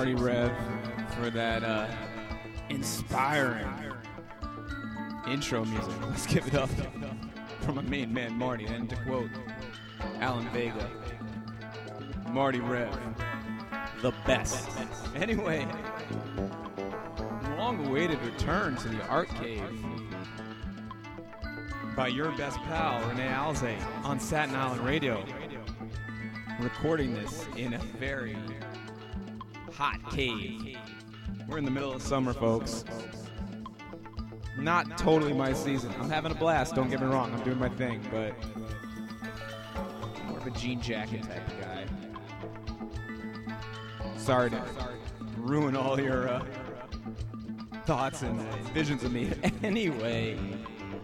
Marty Rev, for that uh, inspiring intro music. Let's give it up from my main man, Marty. And to quote Alan Vega, Marty Rev, the best. Anyway, long awaited return to the Art Cave by your best pal, Renee Alze, on Satin Island Radio. Recording this in a very hot cave. We're in the middle of summer, folks. Not totally my season. I'm having a blast, don't get me wrong. I'm doing my thing, but I'm more of a jean jacket type of guy. Sorry to ruin all your uh, thoughts and uh, visions of me. anyway,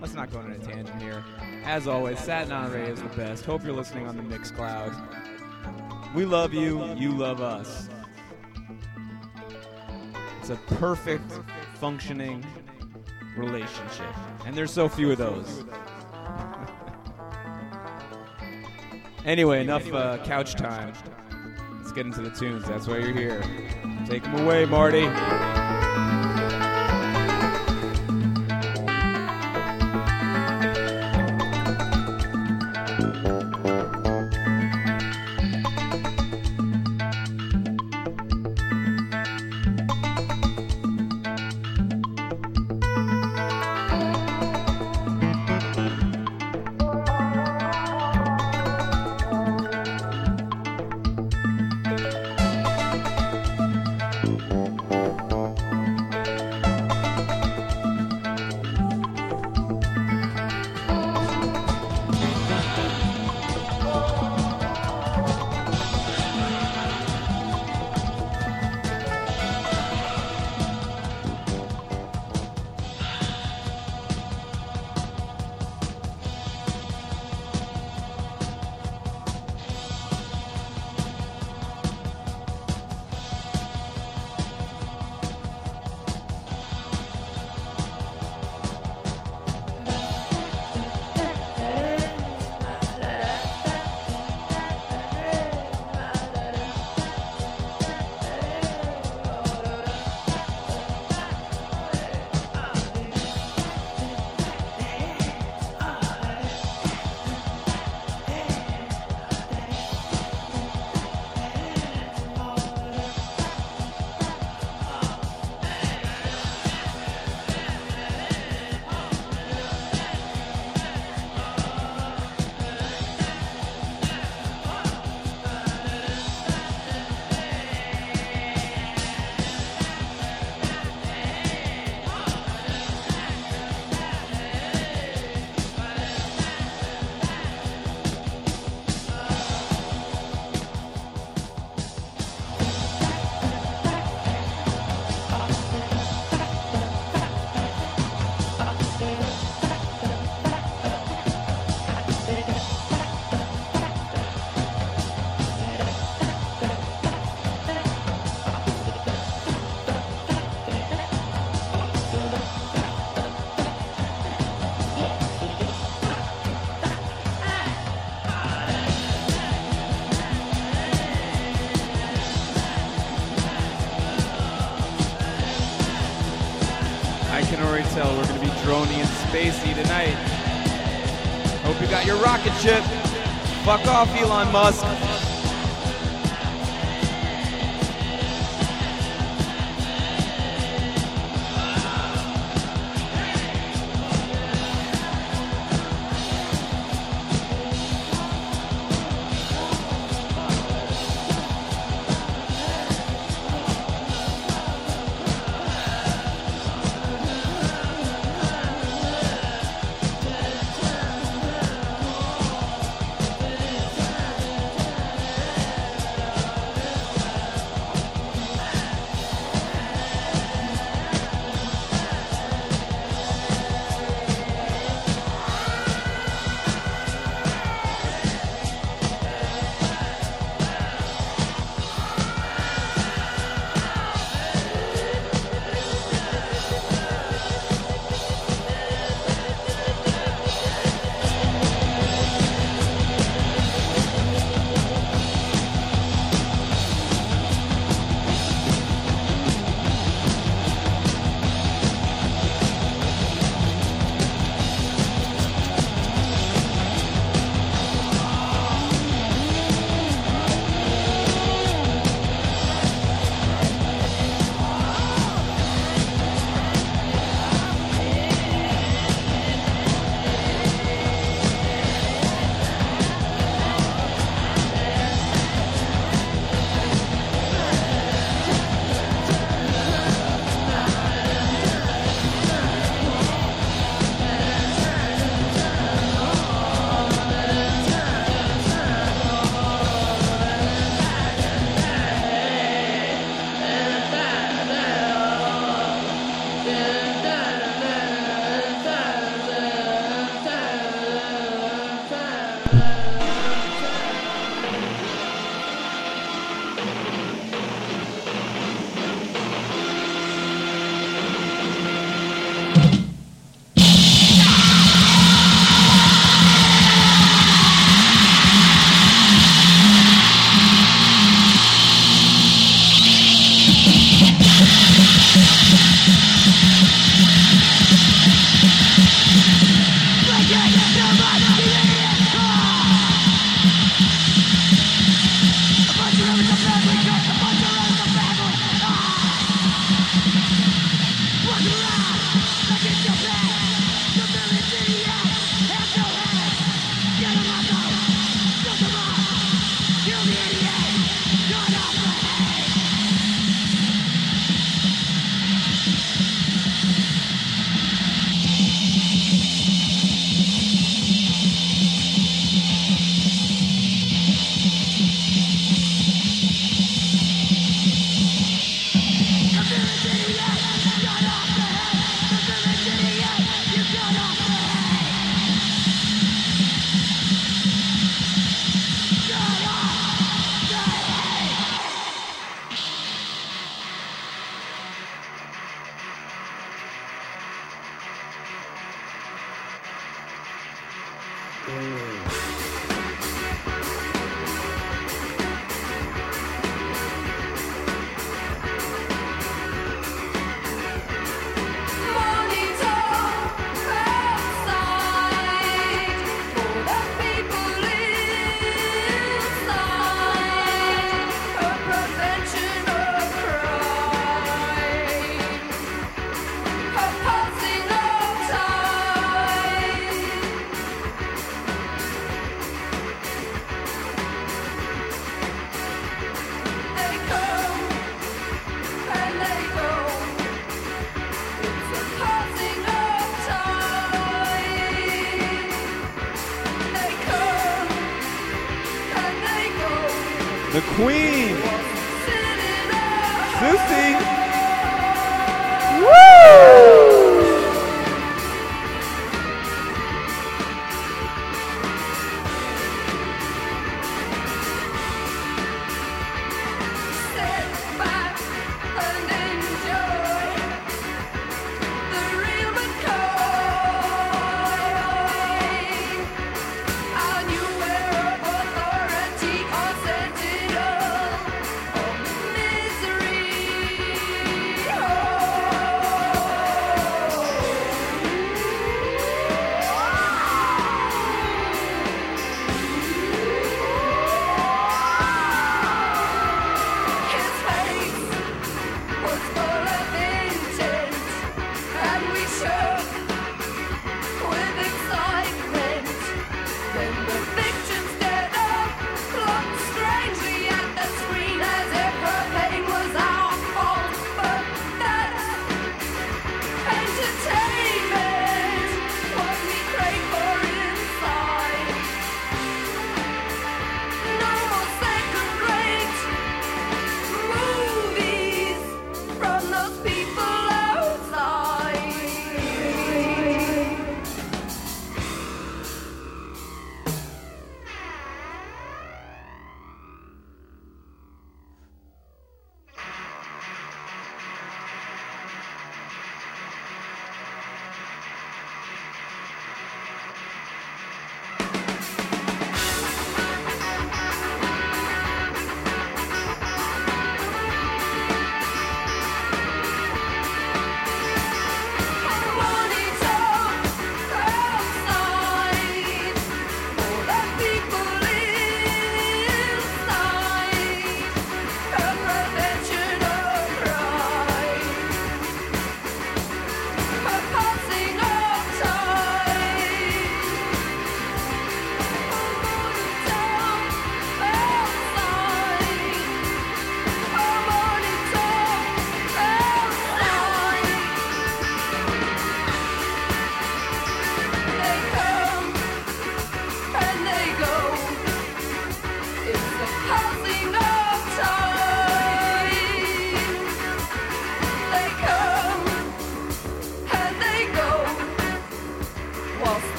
let's not go on a tangent here. As always, Satin on Ray is the best. Hope you're listening on the Mixcloud. We love you, you love us. It's a perfect functioning relationship. And there's so few of those. anyway, enough uh, couch time. Let's get into the tunes. That's why you're here. Take them away, Marty. Your rocket ship. Fuck off, Elon Musk. Queen. Sissy.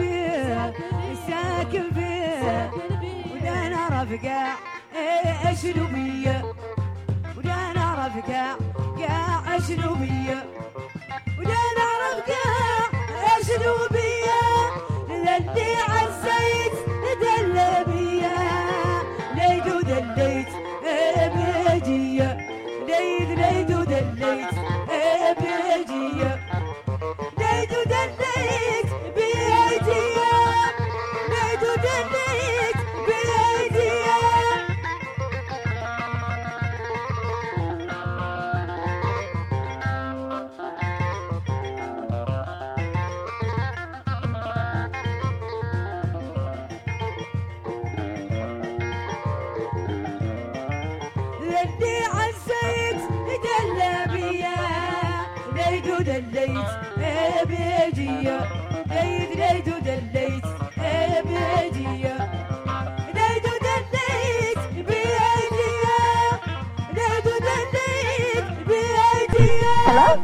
بيه ساكن بيه ولا أنا رفقع اشنو إيه، بيه رفقع يا اشنو بيه رفقع اشنو بيه عالسيد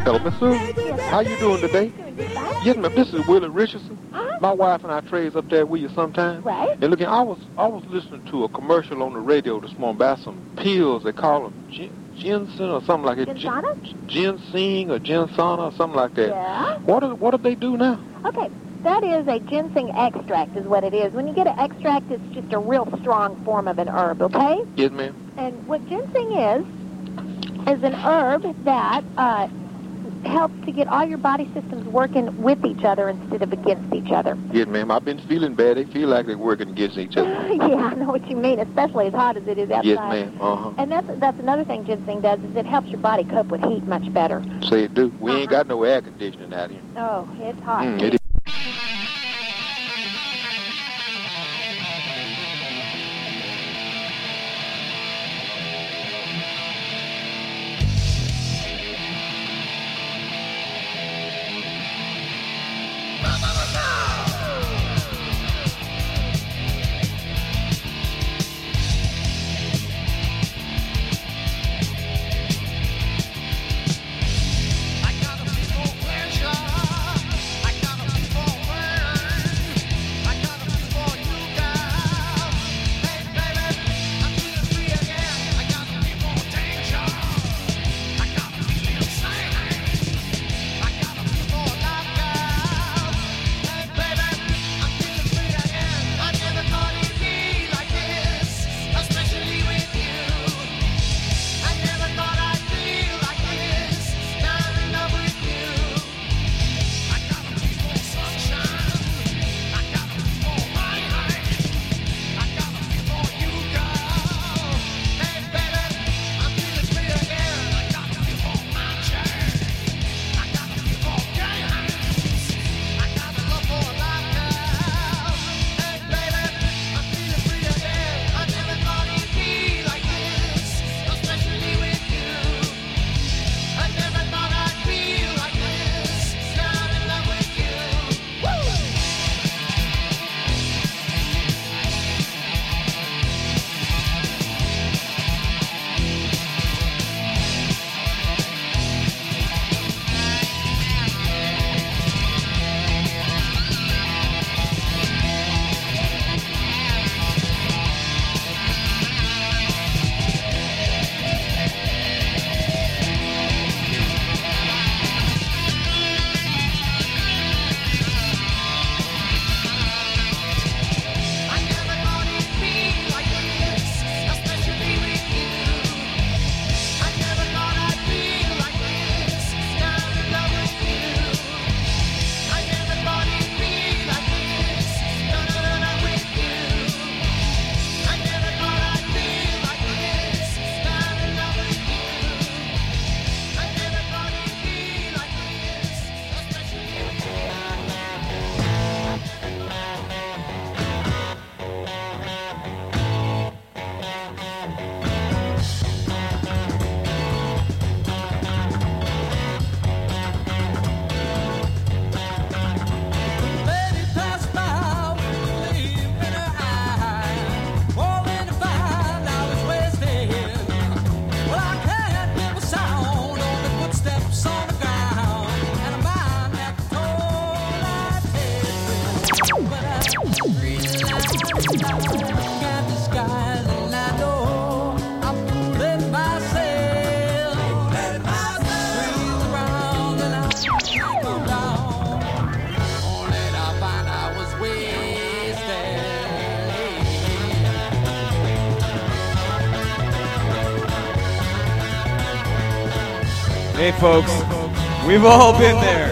Hello, Miss Sue. How you doing today? Yes, ma'am. This is Willie Richardson. My wife and I trades up there with you sometime. Right. And looking, I was I was listening to a commercial on the radio this morning about some pills. They call them gin, ginseng or something like that. Ginsana? ginseng or ginsana or something like that. Yeah. What do, what do they do now? Okay, that is a ginseng extract is what it is. When you get an extract, it's just a real strong form of an herb, okay? Yes, ma'am. And what ginseng is, is an herb that uh, helps to get all your body systems working with each other instead of against each other. Yeah, ma'am. I've been feeling bad. They feel like they're working against each other. yeah, I know what you mean, especially as hot as it is outside. yes, ma'am. Uh huh. And that's that's another thing ginseng does is it helps your body cope with heat much better. Say it do. We ain't got no air conditioning out here. Oh, it's hot. Mm, it folks, we've all been there.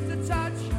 Love to touch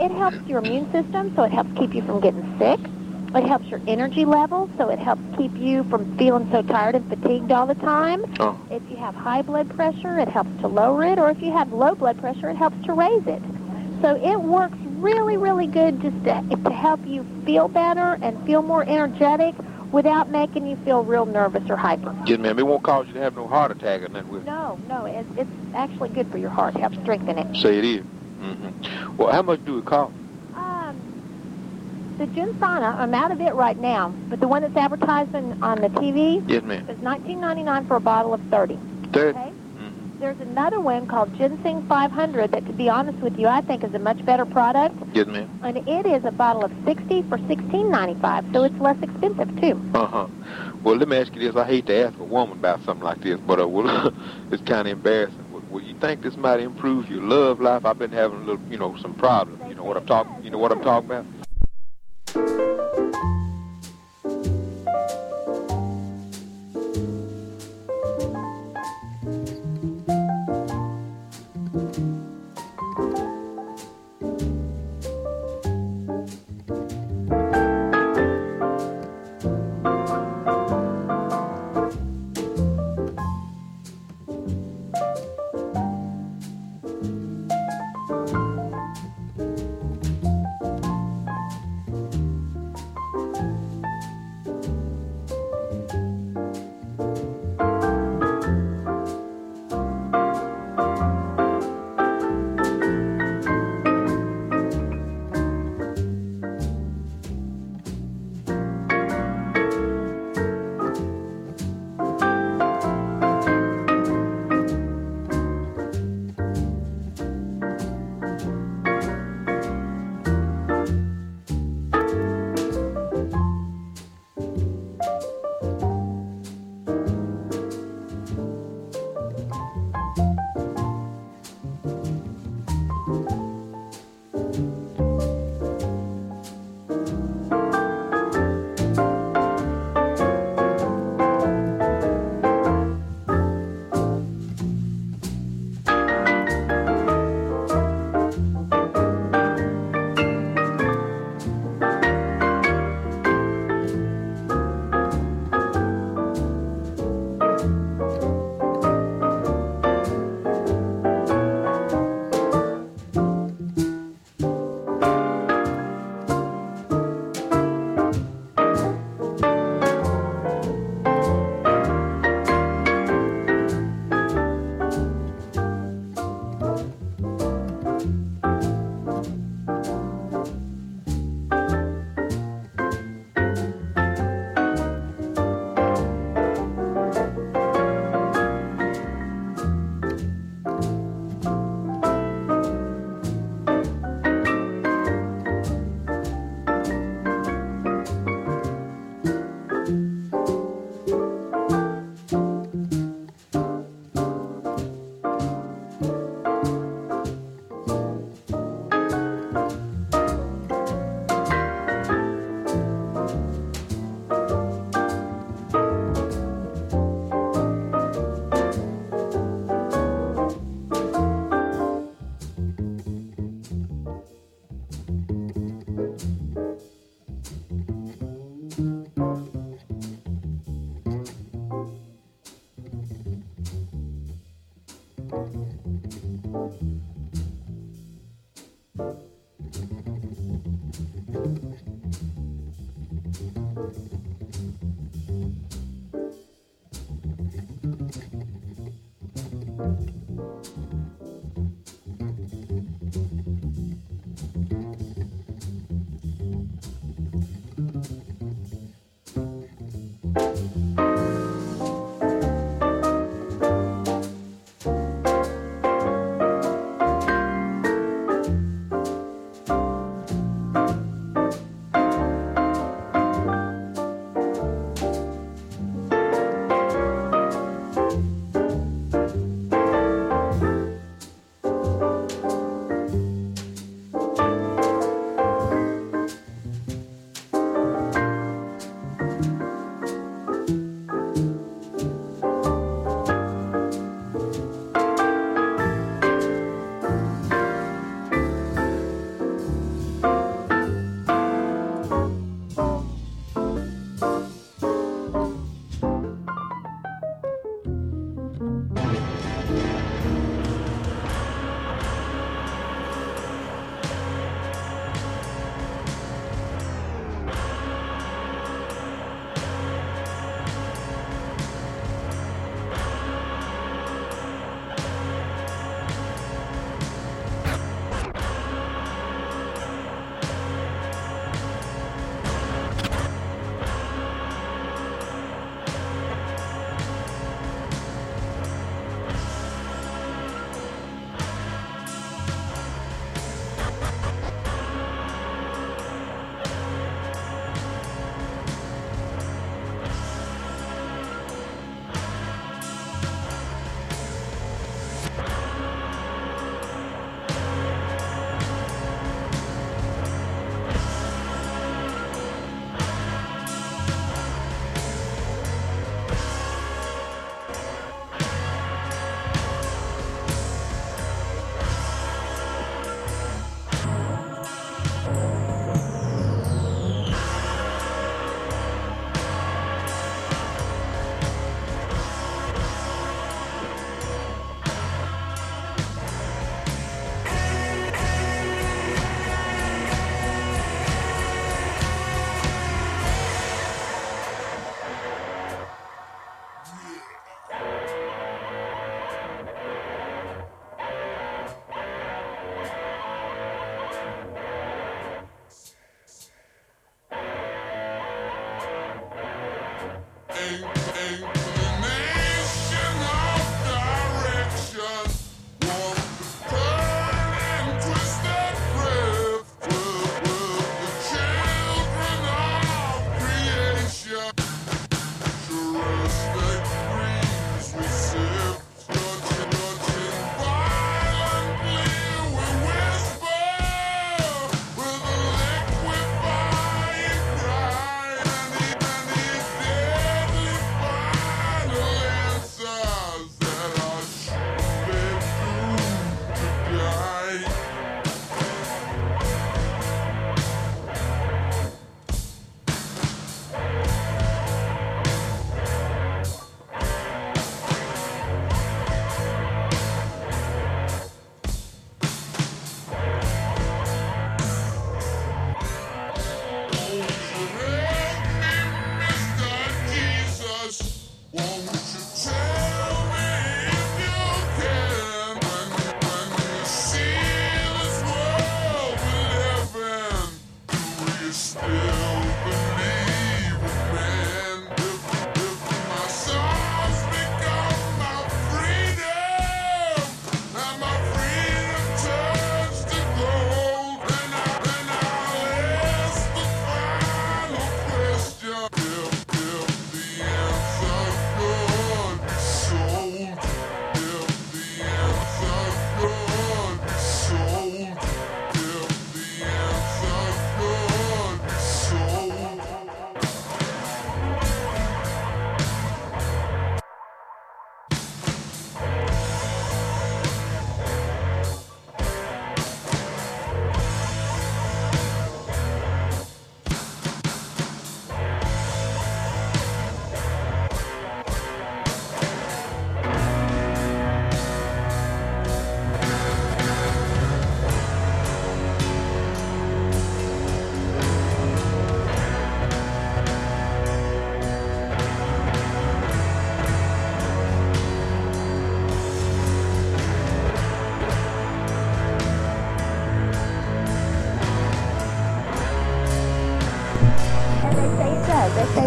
it, helps your immune system, so it helps keep you from getting sick. It helps your energy level, so it helps keep you from feeling so tired and fatigued all the time. Oh. If you have high blood pressure, it helps to lower it, or if you have low blood pressure, it helps to raise it. So it works really, really good just to, to help you feel better and feel more energetic without making you feel real nervous or hyper. Yes, ma'am. It won't cause you to have no heart attack or nothing it. No, no, it, it's actually good for your heart. It helps strengthen it. Say it is. Mm-hmm. Well, how much do it cost? Um, the Ginsana, I'm out of it right now, but the one that's advertising on the TV Yes, ma'am. is 19.99 for a bottle of 30. Thirty. Okay. There's another one called Ginseng 500 that, to be honest with you, I think is a much better product, Yes, ma'am. and it is a bottle of 60 for 16.95, so it's less expensive too. Uh-huh. Well, let me ask you this. I hate to ask a woman about something like this, but uh, well, it's kind of embarrassing. Well, you think this might improve your love life? I've been having a little, you know, some problems. You know what I'm talking. You know what I'm talking about?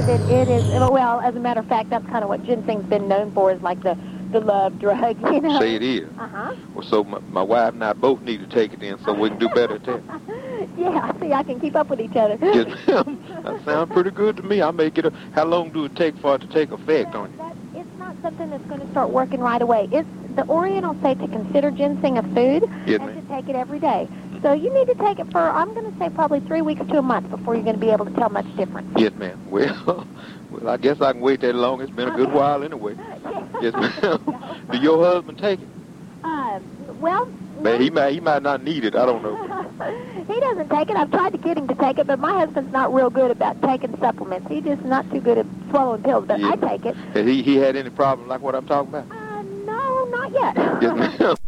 Say that it is. Well, as a matter of fact, that's kind of what ginseng's been known for, is like the the love drug. You know. Say it is. Uh huh. Well, so my, my wife and I both need to take it in so we can do better at that. Yeah. See, I can keep up with each other. Yes. That sounds pretty good to me. I make it. A, how long do it take for it to take effect on you? That, it's not something that's going to start working right away. It's the Orientals say to consider ginseng a food Yes, and to take it every day. So you need to take it for I'm going to say probably three weeks to a month before you're going to be able to tell much difference. Yes, ma'am. Well, well, I guess I can wait that long. It's been a good while anyway. Yes, ma'am. do your husband take it? Uh, well, Man, he might he might not need it. I don't know. he doesn't take it. I've tried to get him to take it, but my husband's not real good about taking supplements. He's just not too good at swallowing pills. But Yeah. I take it. Has he he had any problem like what I'm talking about? Uh, no, not yet.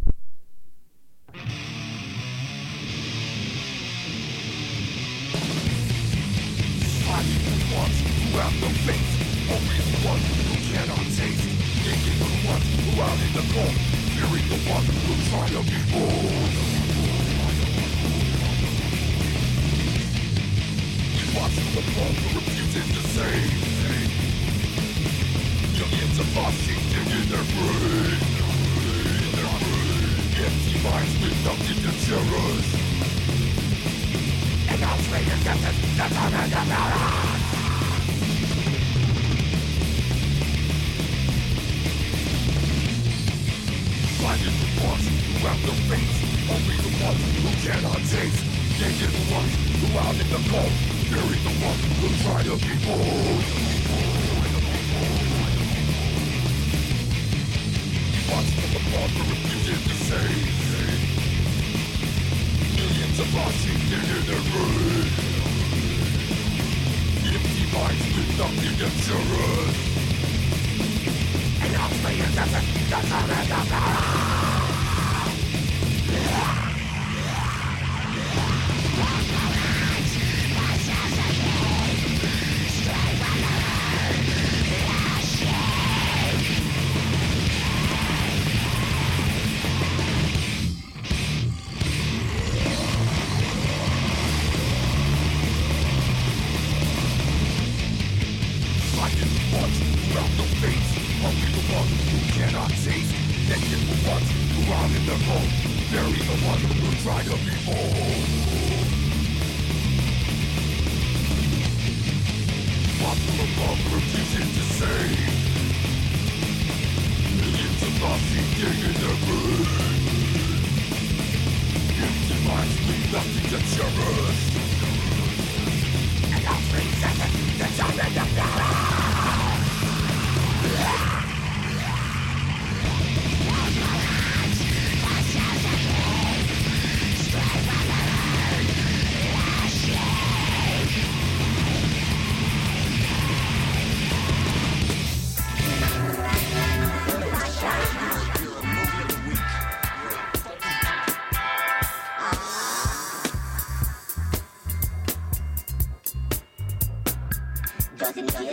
ones who have no faith Always the ones who cannot taste Thinking the ones who out in the cold Fearing the ones who try to be bold Watching the phone who refuses to save Millions of us shifting in their brain Empty minds with nothing to cherish And outrageous senses that's on the balance blinded the thoughts who have no faith Only the ones who cannot taste. Naked the ones who out in the cold. Buried the ones who try to be bold. Watch from above the refusing to save Millions of us seated in their grave Empty minds with nothing insurance that's the use of the, the, the, the,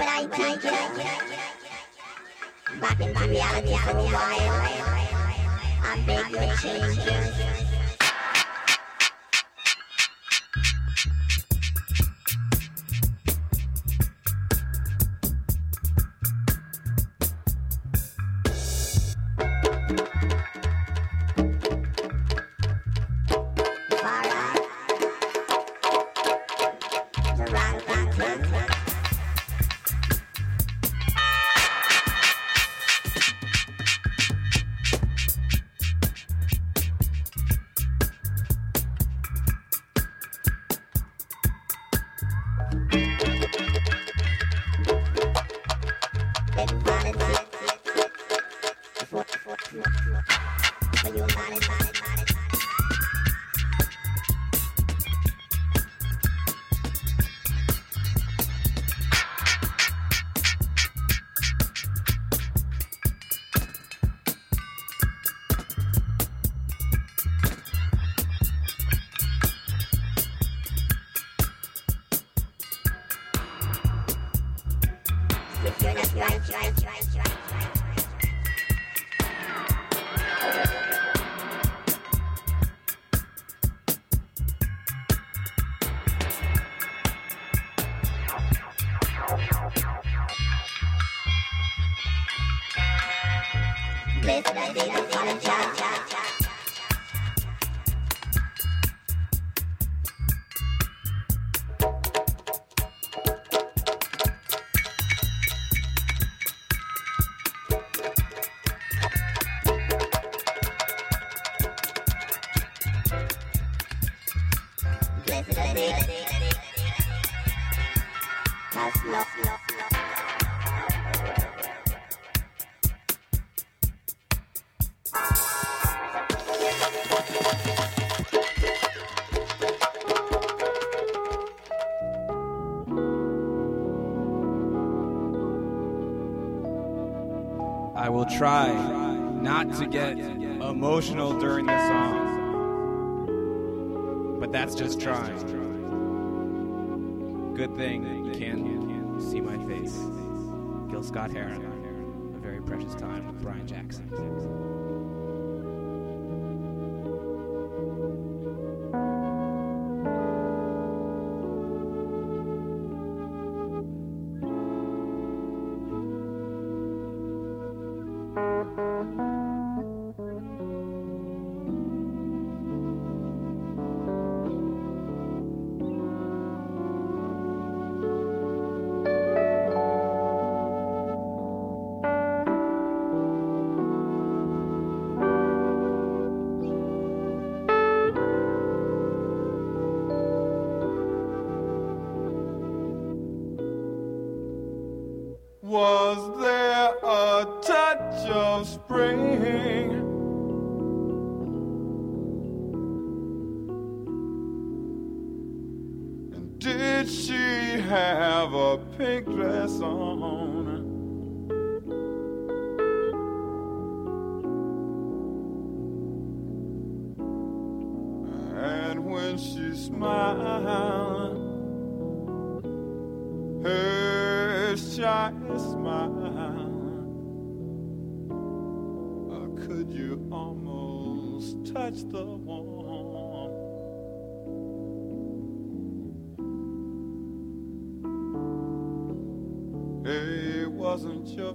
Yes, ma'am. teacher. Back into reality for a while. I beg your changes. I will try not to get emotional during the song. But that's just trying. Good thing you can't see my face. Gil Scott Heron. A very precious time with Brian Jackson. Her shy smile. Uh, could you almost touch the warm? It wasn't your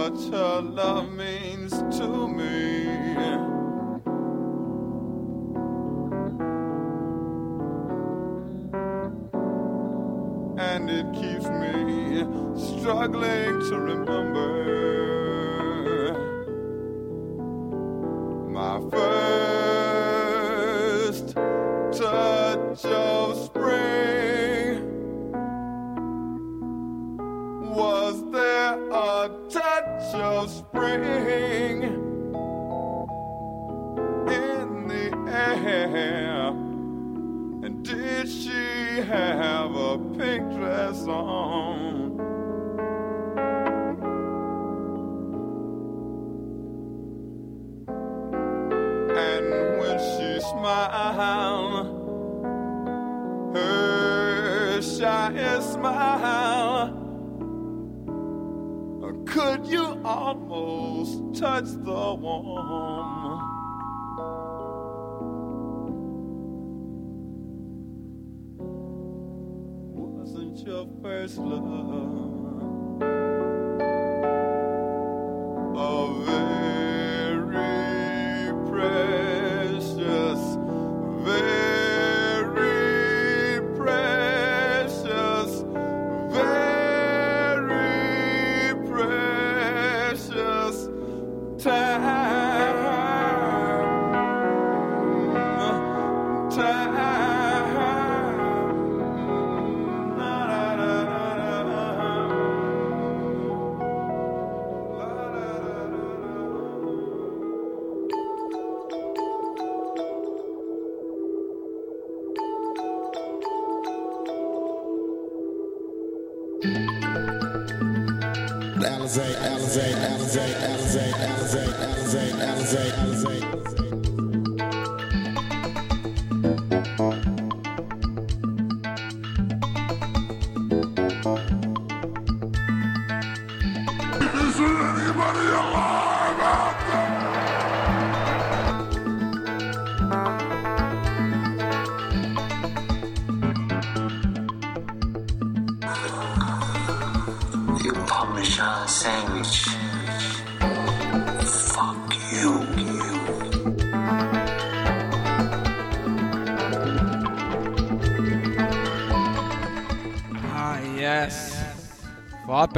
much her love means to me. And it keeps me struggling to remember touch the warm? Wasn't your first love Alizé, Alizé, Alizé, Alizé, Alizé, Alizé, Alizé, Alizé.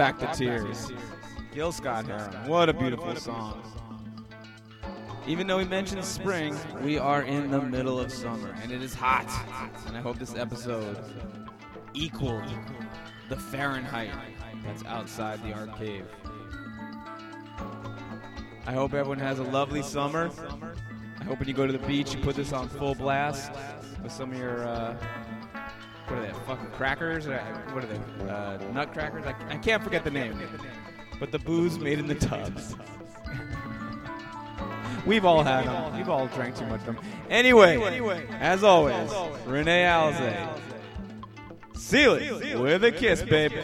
Back the tears. Gil Scott Heron. What a beautiful song. Even though we mentioned spring, we are in the middle of summer, and it is hot. And I hope this episode equaled the Fahrenheit that's outside the art cave. I hope everyone has a lovely summer. I hope when you go to the beach, you put this on full blast with some of your, uh, what are they, fucking crackers? Uh, What are they, uh, crackers. I, I can't forget the name. But the booze made in the tubs. We've all had them. We've all drank too much of them. Anyway, as always, Renee Alze. Seal it with a kiss, baby.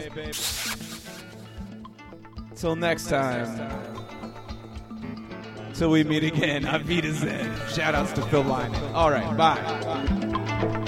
Till next time. Till we meet again. Avita Zen. Shout outs to Phil Lyman. All right, bye.